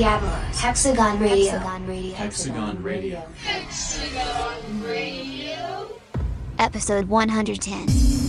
Don Diablo, Hexagon Radio. Hexagon Radio. Episode 110.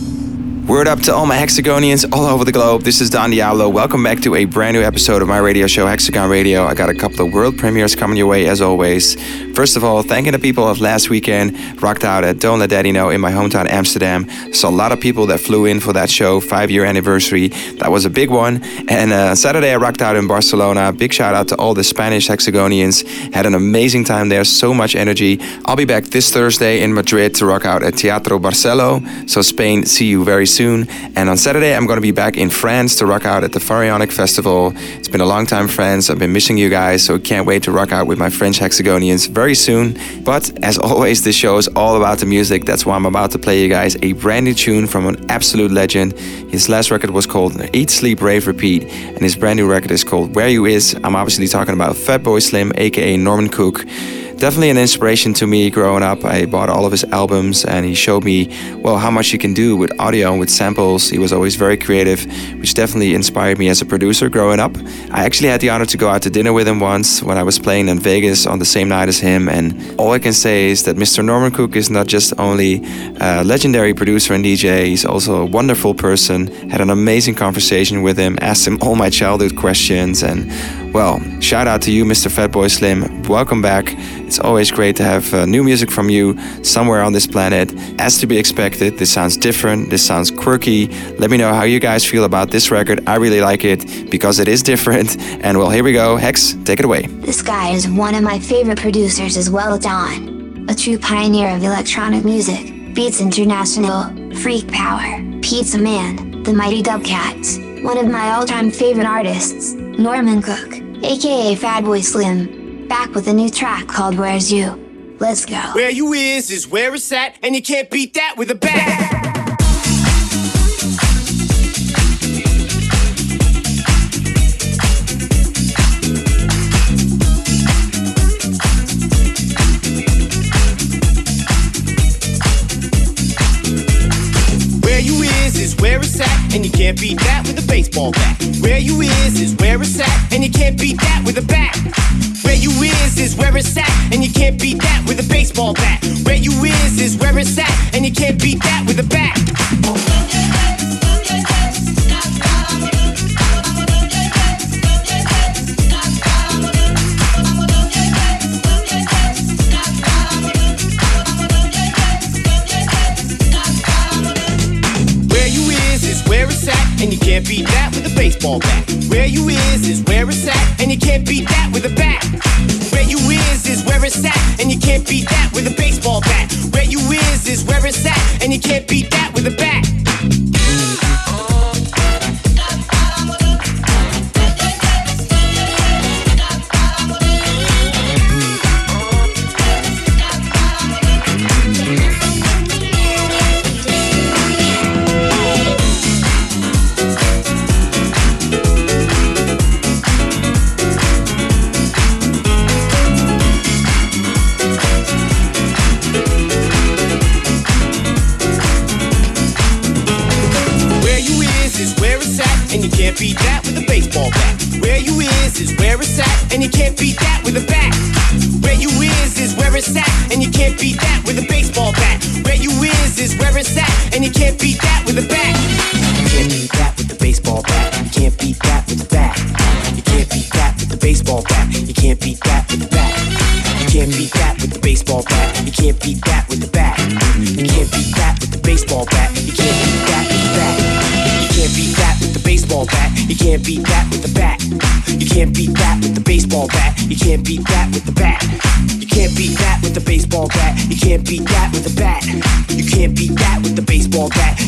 Word up to all my Hexagonians all over the globe. This is Don Diablo. Welcome back to a brand new episode of my radio show, Hexagon Radio. I got a couple of world premieres coming your way as always. First of all, thanking the people of last weekend. Rocked out at Don't Let Daddy Know in my hometown Amsterdam. Saw a lot of people that flew in for that show, five year anniversary. That was a big one. And uh, Saturday I rocked out in Barcelona. Big shout out to all the Spanish Hexagonians. Had an amazing time there, so much energy. I'll be back this Thursday in Madrid to rock out at Teatro Barcelo. So Spain, see you very soon. And on Saturday, I'm going to be back in France to rock out at the Pharaonic Festival. It's been a long time, friends. I've been missing you guys, so can't wait to rock out with my French Hexagonians very soon. But as always, this show is all about the music. That's why I'm about to play you guys a brand new tune from an absolute legend. His last record was called Eat, Sleep, Rave, Repeat, and his brand new record is called Where You Is. I'm obviously talking about Fatboy Slim, aka Norman Cook definitely an inspiration to me growing up. I bought all of his albums and he showed me, well, how much you can do with audio and with samples. He was always very creative, which definitely inspired me as a producer growing up. I actually had the honor to go out to dinner with him once when I was playing in Vegas on the same night as him. And all I can say is that Mr. Norman Cook is not just only a legendary producer and DJ, he's also a wonderful person. Had an amazing conversation with him, asked him all my childhood questions and well, shout out to you, Mr. Fatboy Slim. Welcome back. It's always great to have uh, new music from you somewhere on this planet. As to be expected, this sounds different, this sounds quirky. Let me know how you guys feel about this record. I really like it because it is different. And well, here we go. Hex, take it away. This guy is one of my favorite producers as well, Don. A true pioneer of electronic music, Beats International, Freak Power, Pizza Man, The Mighty Dub Katz, one of my all-time favorite artists, Norman Cook, aka Fatboy Slim, back with a new track called Where's You. Let's go. Where you is is where it's at, and you can't beat that with a bat. And you can't beat that with a baseball bat. Where you is is where it's at, and you can't beat that with a bat. Where you is is where it's at, and you can't beat that with a baseball bat. Where you is is where it's at, and you can't beat that with a bat. At, and you can't beat that with a baseball bat. Where you is is where it's at, and you can't beat that with a bat. Where you is is where it's at, and you can't beat that with a baseball bat. Where you is is where it's at, and you can't beat that with a bat.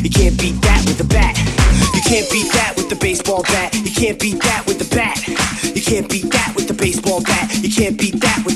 You can't beat that with a bat. You can't beat that with the baseball bat. You can't beat that with the bat. You can't beat that with the baseball bat. You can't beat that with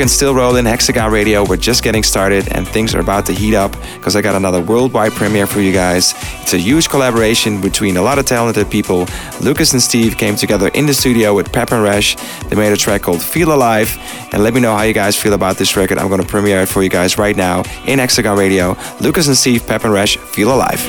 rocking, still rolling, Hexagon Radio. We're just getting started and things are about to heat up because I got another worldwide premiere for you guys. It's a huge collaboration between a lot of talented people. Lucas and Steve came together in the studio with Pep and Rash. They made a track called Feel Alive. And let me know how you guys feel about this record. I'm going to premiere it for you guys right now in Hexagon Radio. Lucas and Steve, Pep and Rash, Feel Alive.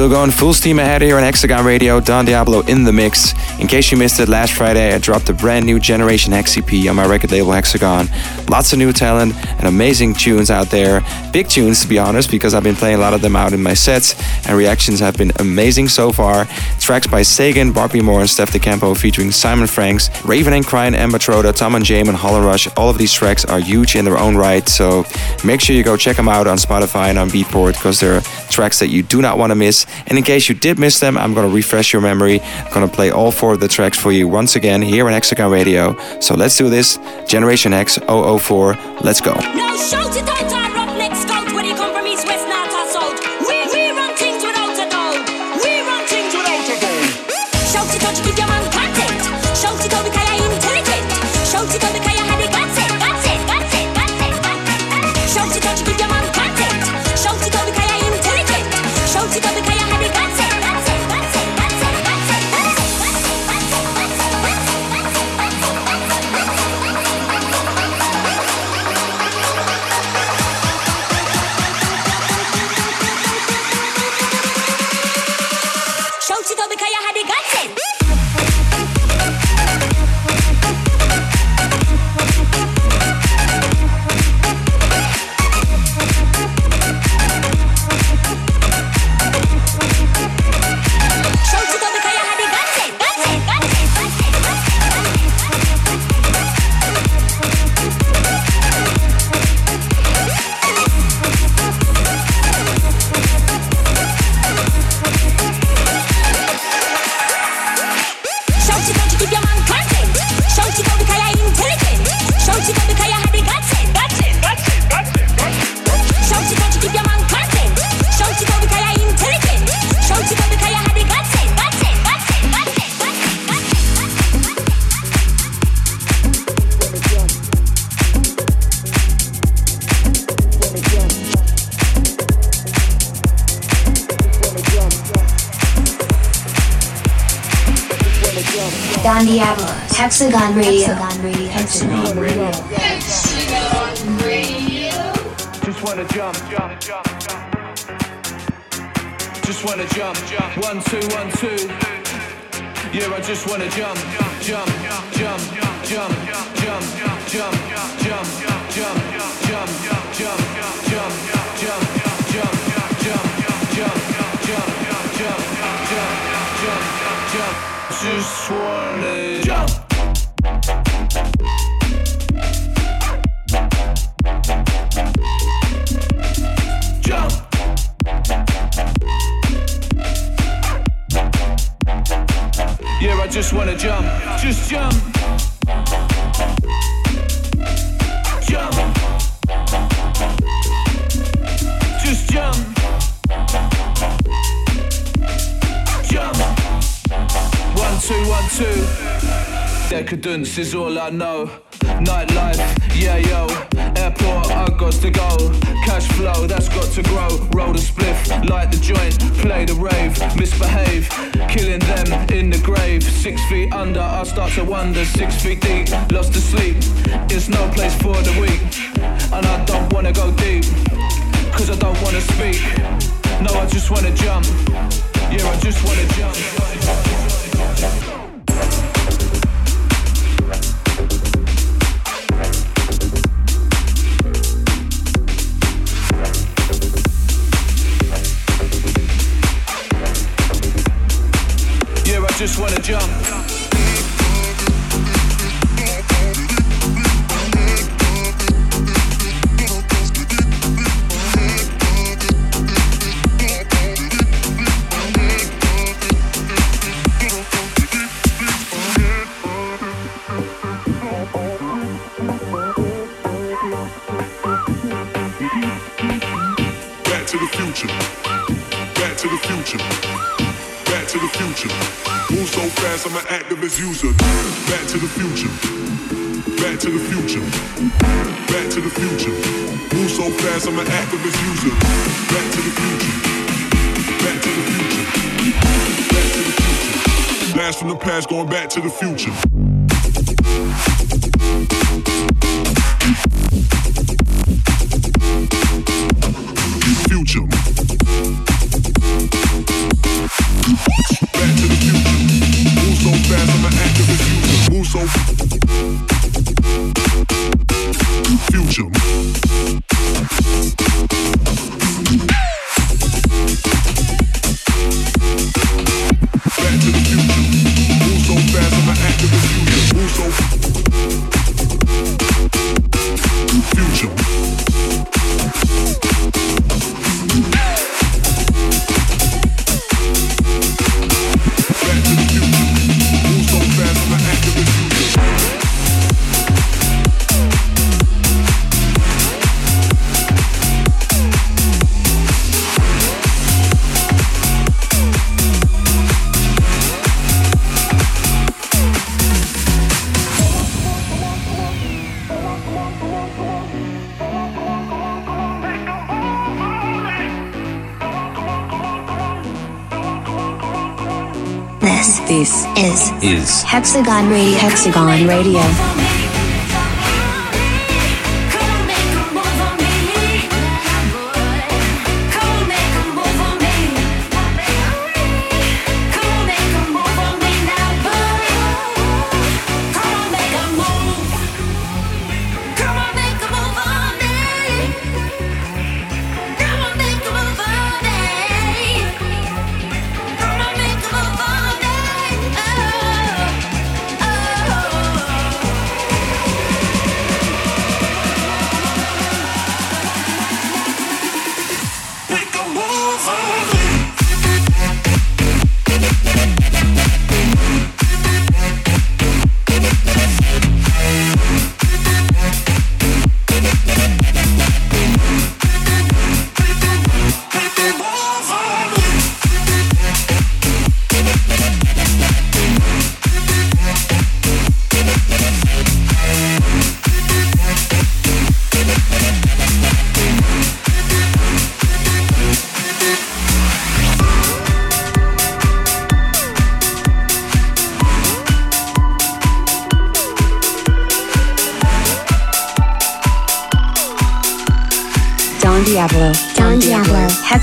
Still going full steam ahead here on Hexagon Radio. Don Diablo in the mix. In case you missed it, last Friday I dropped a brand new Generation EP on my record label Hexagon. Lots of new talent and amazing tunes out there. Big tunes, to be honest, because I've been playing a lot of them out in my sets, and reactions have been amazing so far. Tracks by Sagan, Barbie Moore, and Steff da Campo featuring Simon Franks, Raven and Kreyn, Amber Troda, Tom and Jame, and Holland Rush. All of these tracks are huge in their own right, so make sure you go check them out on Spotify and on Beatport because they're tracks that you do not want to miss. And in case you did miss them, I'm going to refresh your memory. I'm going to play all four of the tracks for you once again here on Hexagon Radio. So let's do this. Generation HEX 004 for Let's Go. No, Hexagon Radio. Hexagon Radio. Hexagon Radio. Hexagon Radio. Just wanna jump, jump, jump, jump. Just wanna jump, jump. One, two, one, two. Yeah, I just wanna jump, jump, jump, jump, jump, jump, jump, jump, jump, jump, Decadence is all I know. Nightlife, yeah yo. Airport, I got to go. Cash flow, that's got to grow. Roll the spliff, light the joint, play the rave, misbehave, killing them in the grave. Six feet under, I start to wonder. Six feet deep, lost to sleep. It's no place for the weak, and I don't wanna go deep, cause I don't wanna speak. No, I just wanna jump. Yeah, I just wanna jump. Just wanna jump. Activist user. Back to the future. Back to the future. Back to the future. Move so fast, I'm an activist user. Back to the future. Back to the future. Back to the future. Blast from the past, going back to the. Future. Is Hexagon Radio. Hexagon Radio.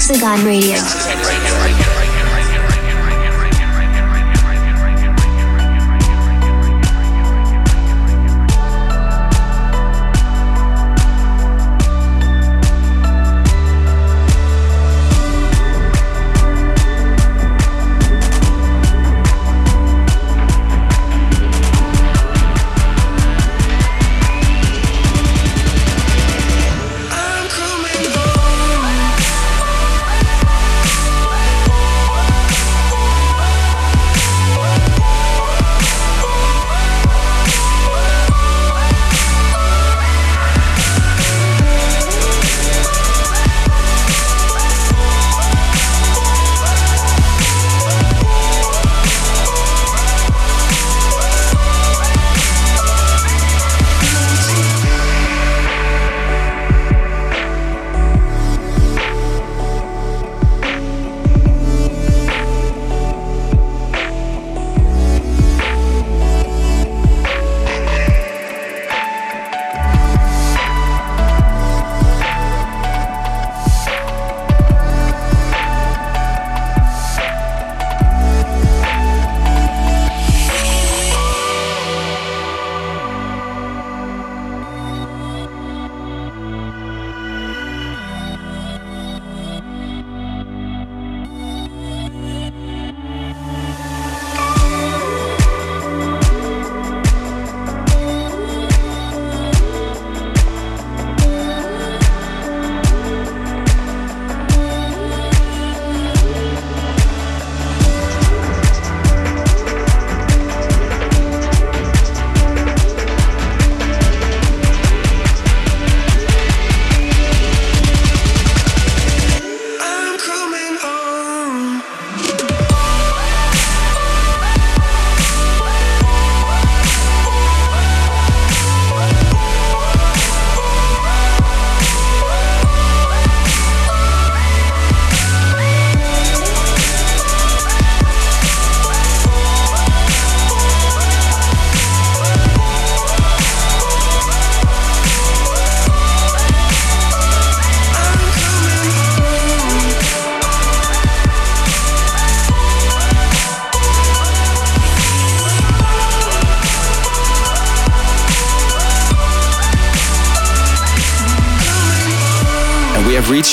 Hexagon Radio.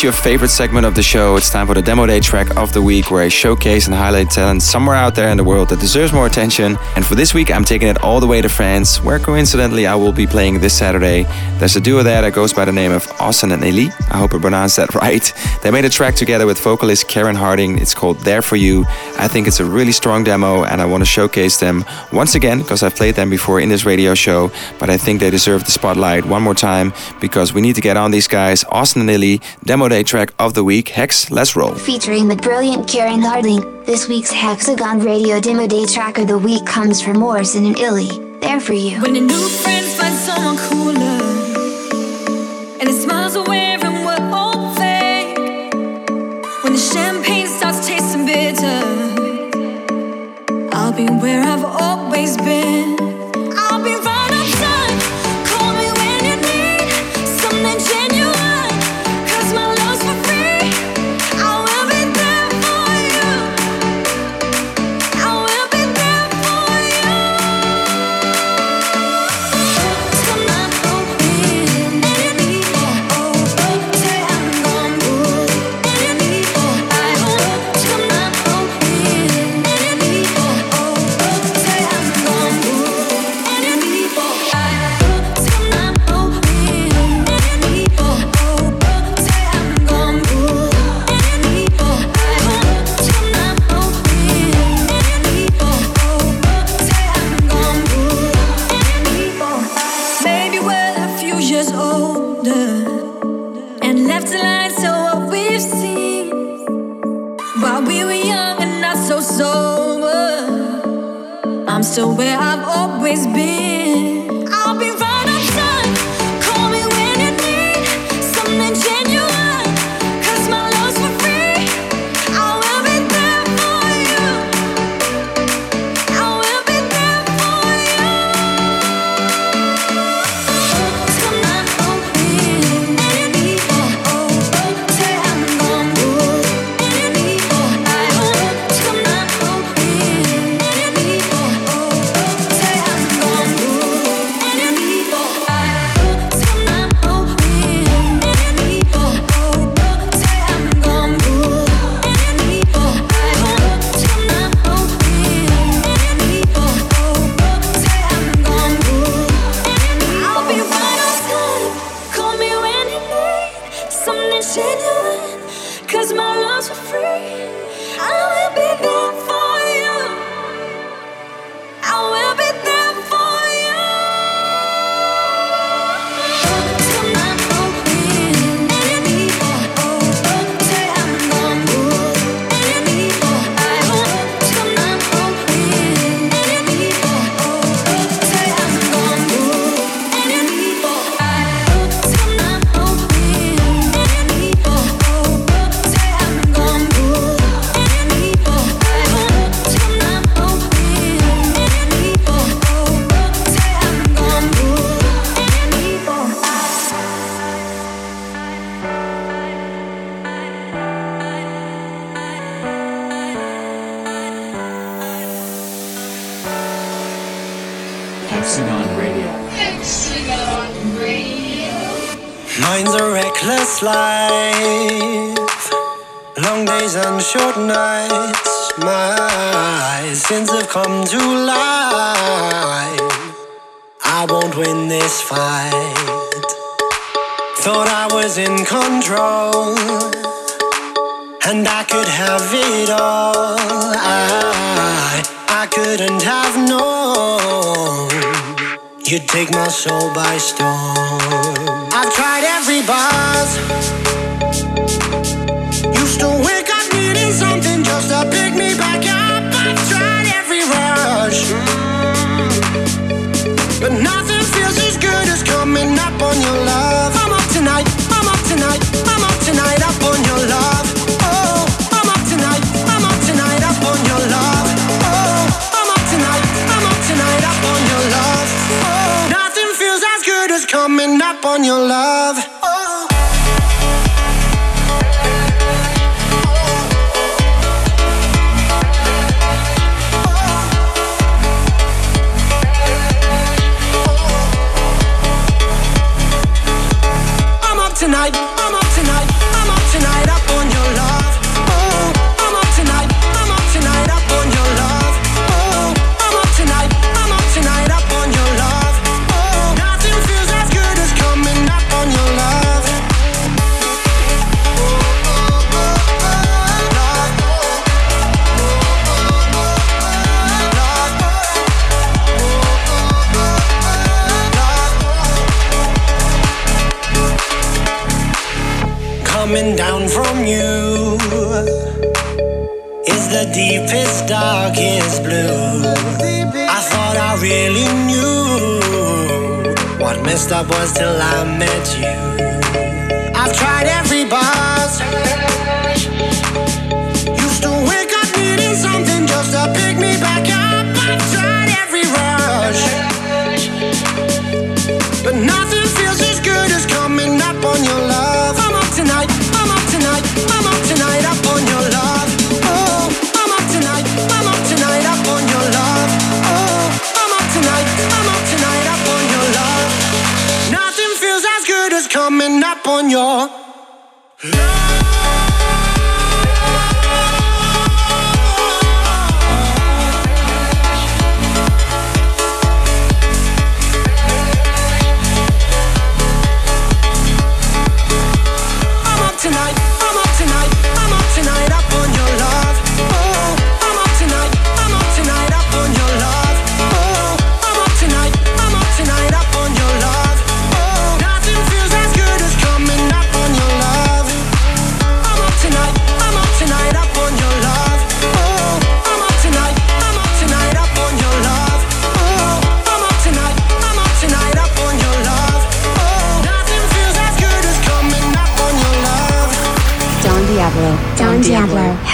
Your favorite segment of the show. It's time for the demo day track of the week where I showcase and highlight talent somewhere out there in the world that deserves more attention. And for this week, I'm taking it all the way to France, where coincidentally I will be playing this Saturday. There's a duo there that goes by the name of Austin and Ellie. I hope I pronounced that right. They made a track together with vocalist Karen Harding. It's called There For You. I think it's a really strong demo and I want to showcase them once again because I've played them before in this radio show, but I think they deserve the spotlight one more time because we need to get on these guys. Austin and Ellie, demo day track of the week. Hex, let's roll. Featuring the brilliant Karen Harding, this week's Hexagon Radio Demo Day track of the week comes from Morrison and Illy. There for you. When a new friend finds someone cooler and it smiles away Used to on your love.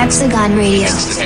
Hexagon Radio.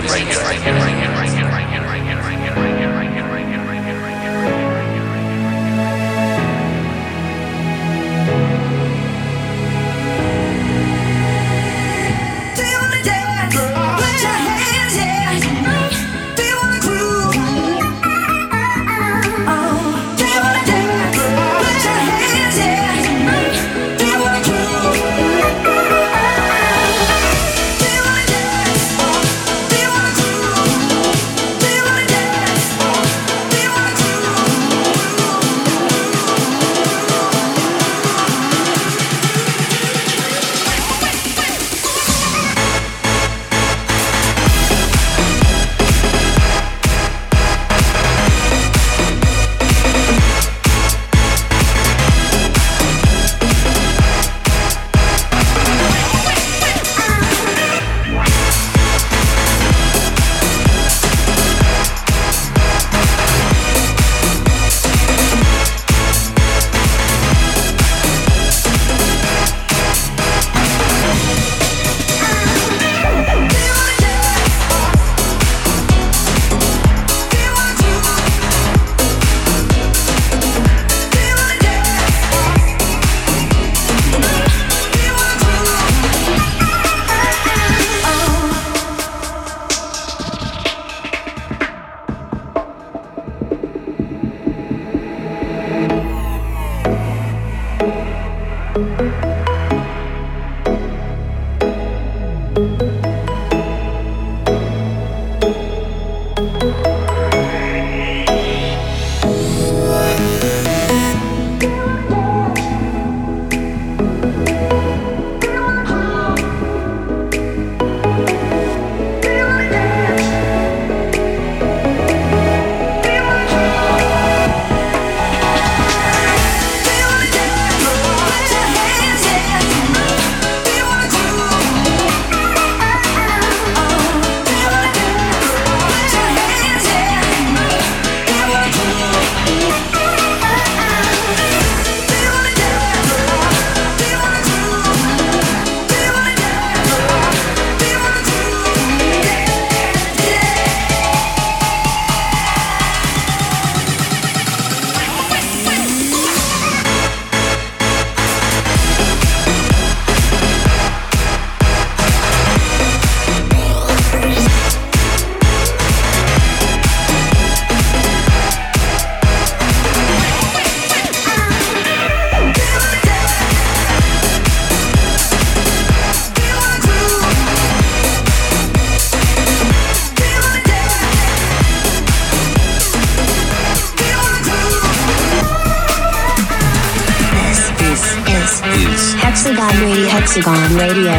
Hexagon Radio.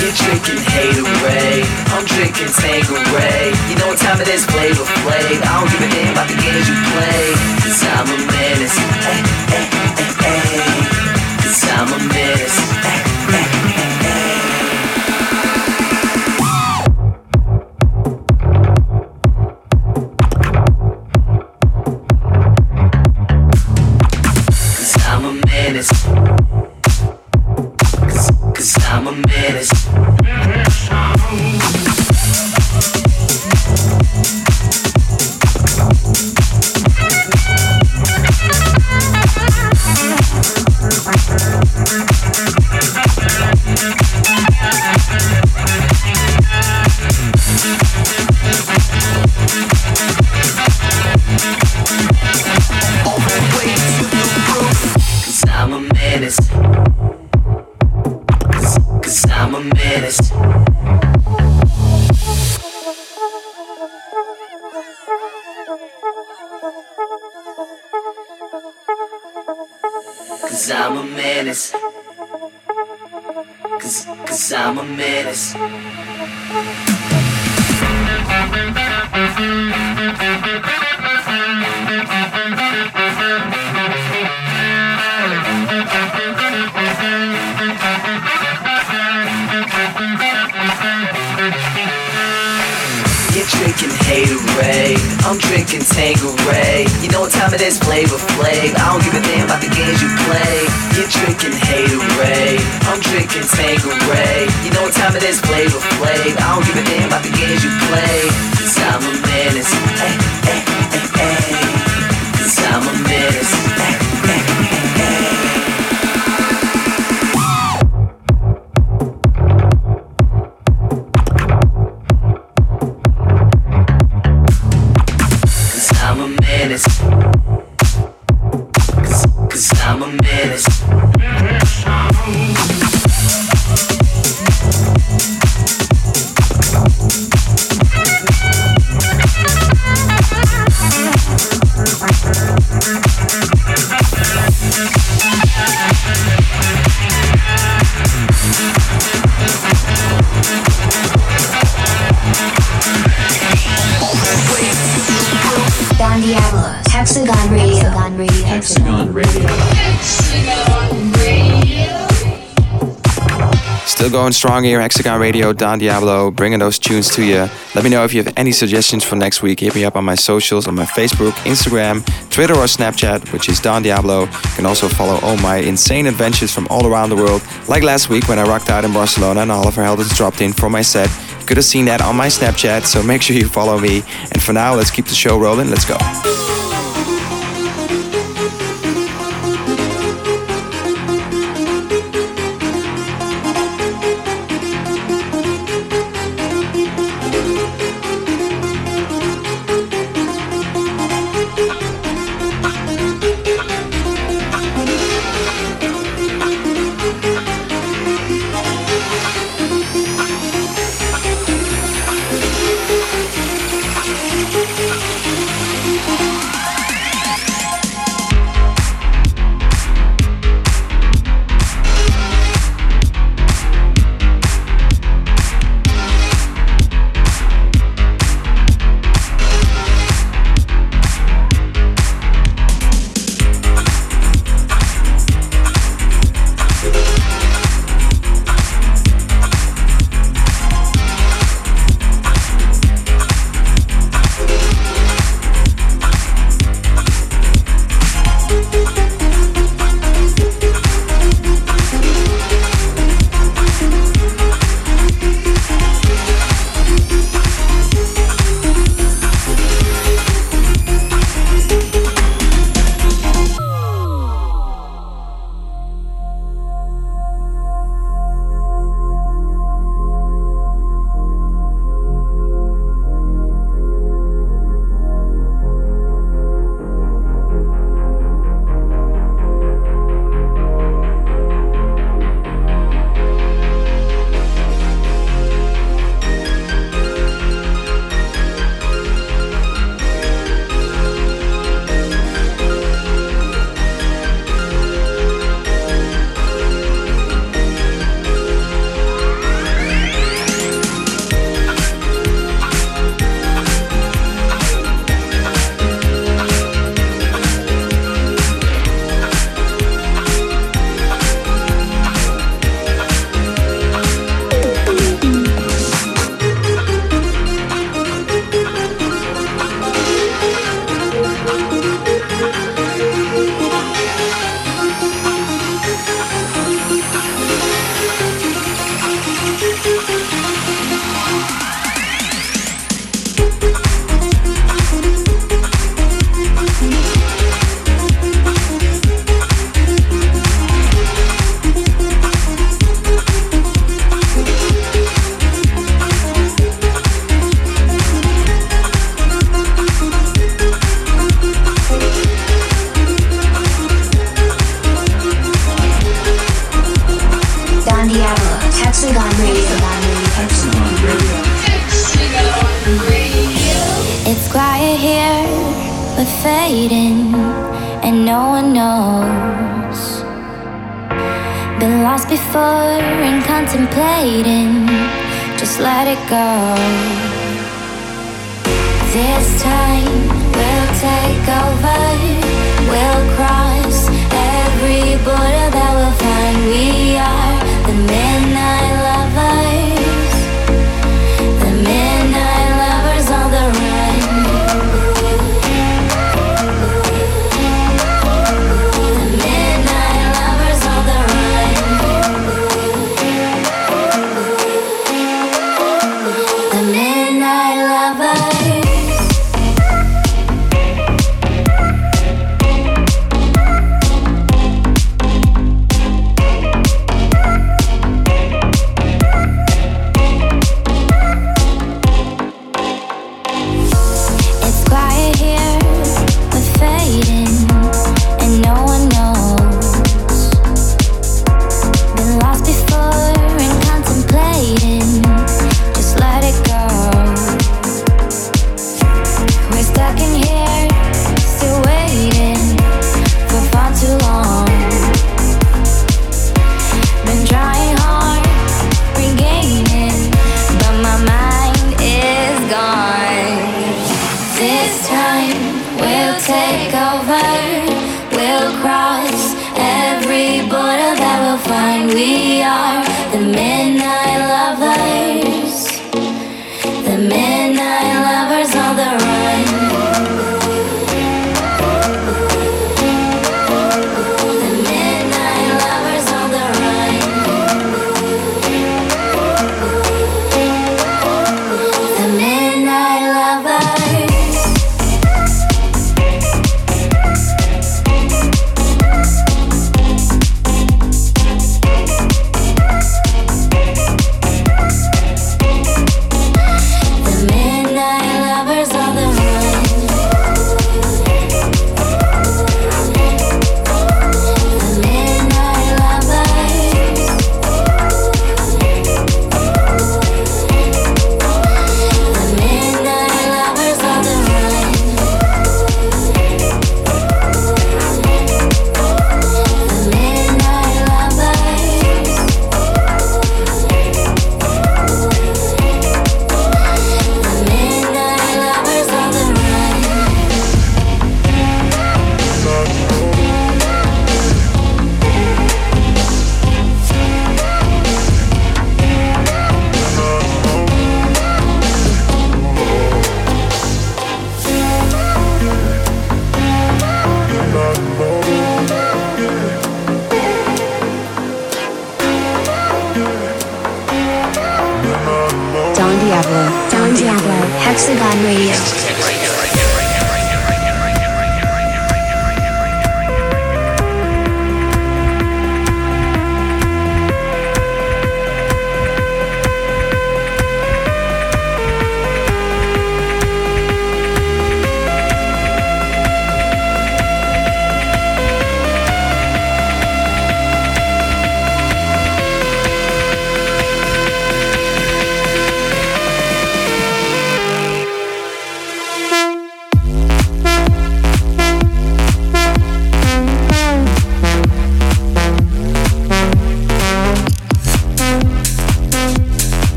You're drinking hate away. I'm drinking Tanqueray. You know what time it is, flavor flav. I don't give a damn about the games you play. Cause I'm a menace. Hey, hey, hey. Cause I'm a menace. Eh, eh, eh. drinking haterade, I'm drinking Tanqueray. You know what time it is, flavor play. I don't give a damn about the games you play. You're drinking haterade, I'm drinking Tanqueray. You know what time it is, flavor play. I don't give a damn about the games you play. Cause I'm a menace, hey, hey, hey, hey. Cause I'm a menace. Going strong here, Hexagon Radio, Don Diablo, bringing those tunes to you. Let me know if you have any suggestions for next week. Hit me up on my socials, on my Facebook, Instagram, Twitter, or Snapchat, which is Don Diablo. You can also follow all my insane adventures from all around the world, like last week when I rocked out in Barcelona and Oliver Heldens dropped in for my set. You could have seen that on my Snapchat, so make sure you follow me. And for now, let's keep the show rolling. Let's go. Hexagon Radio.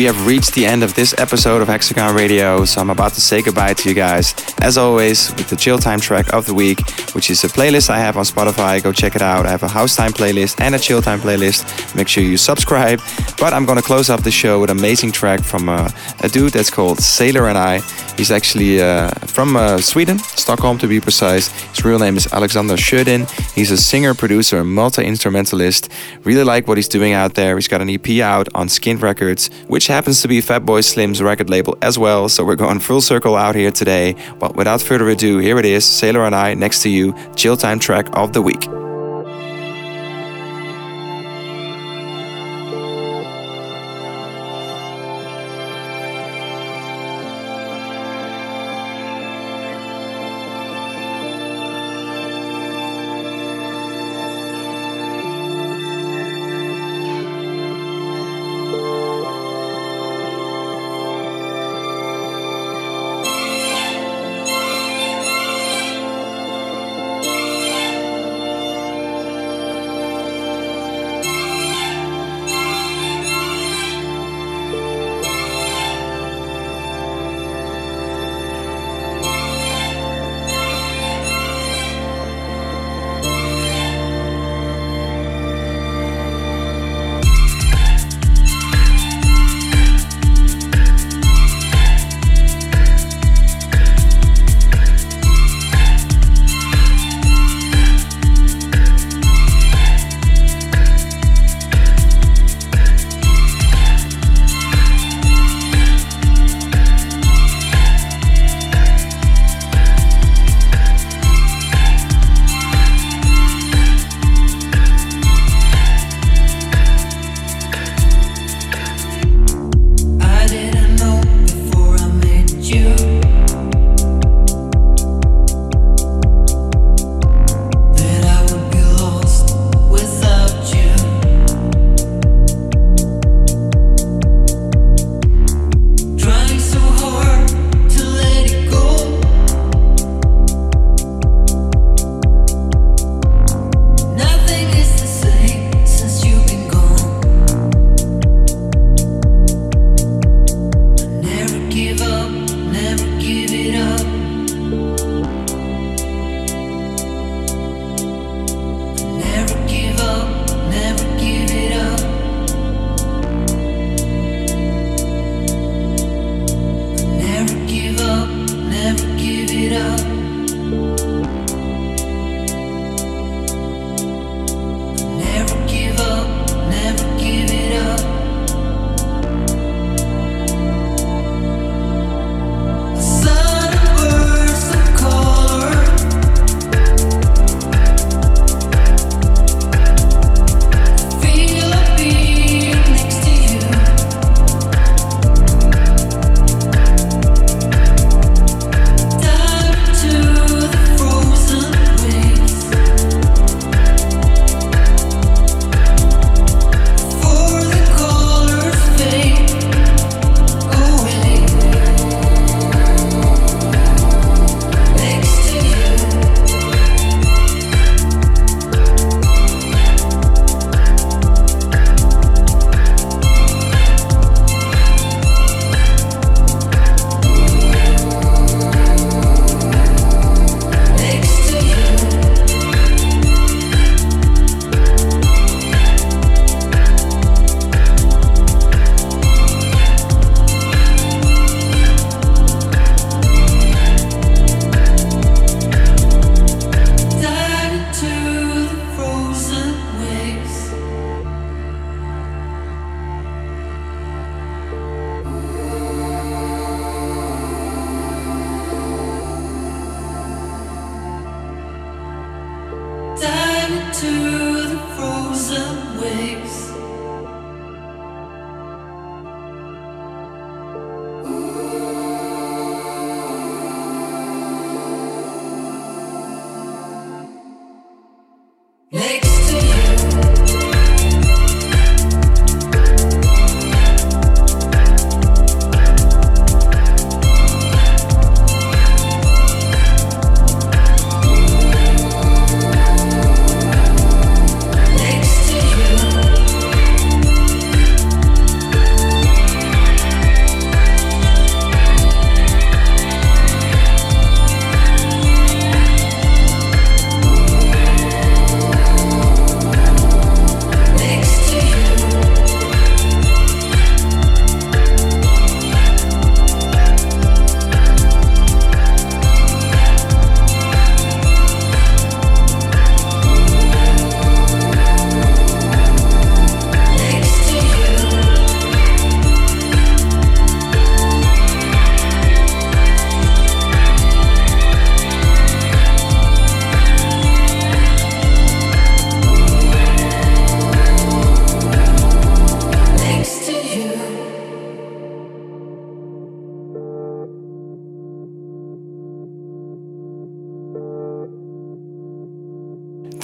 We have reached the end of this episode of Hexagon Radio, so I'm about to say goodbye to you guys. As always, with the chill time track of the week, which is a playlist I have on Spotify. Go check it out. I have a house time playlist and a chill time playlist. Make sure you subscribe. But I'm gonna close off the show with an amazing track from uh, a dude that's called Sailor and I. He's actually uh, from uh, Sweden, Stockholm to be precise. His real name is Alexander Sjödin. He's a singer, producer, multi instrumentalist. Really like what he's doing out there. He's got an EP out on Skint Records, which happens to be Fatboy Slim's record label as well. So we're going full circle out here today. But without further ado, here it is Sailor and I next to you, chill time track of the week.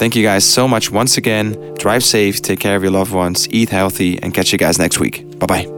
Thank you guys so much once again. Drive safe, take care of your loved ones, eat healthy, and catch you guys next week. Bye bye.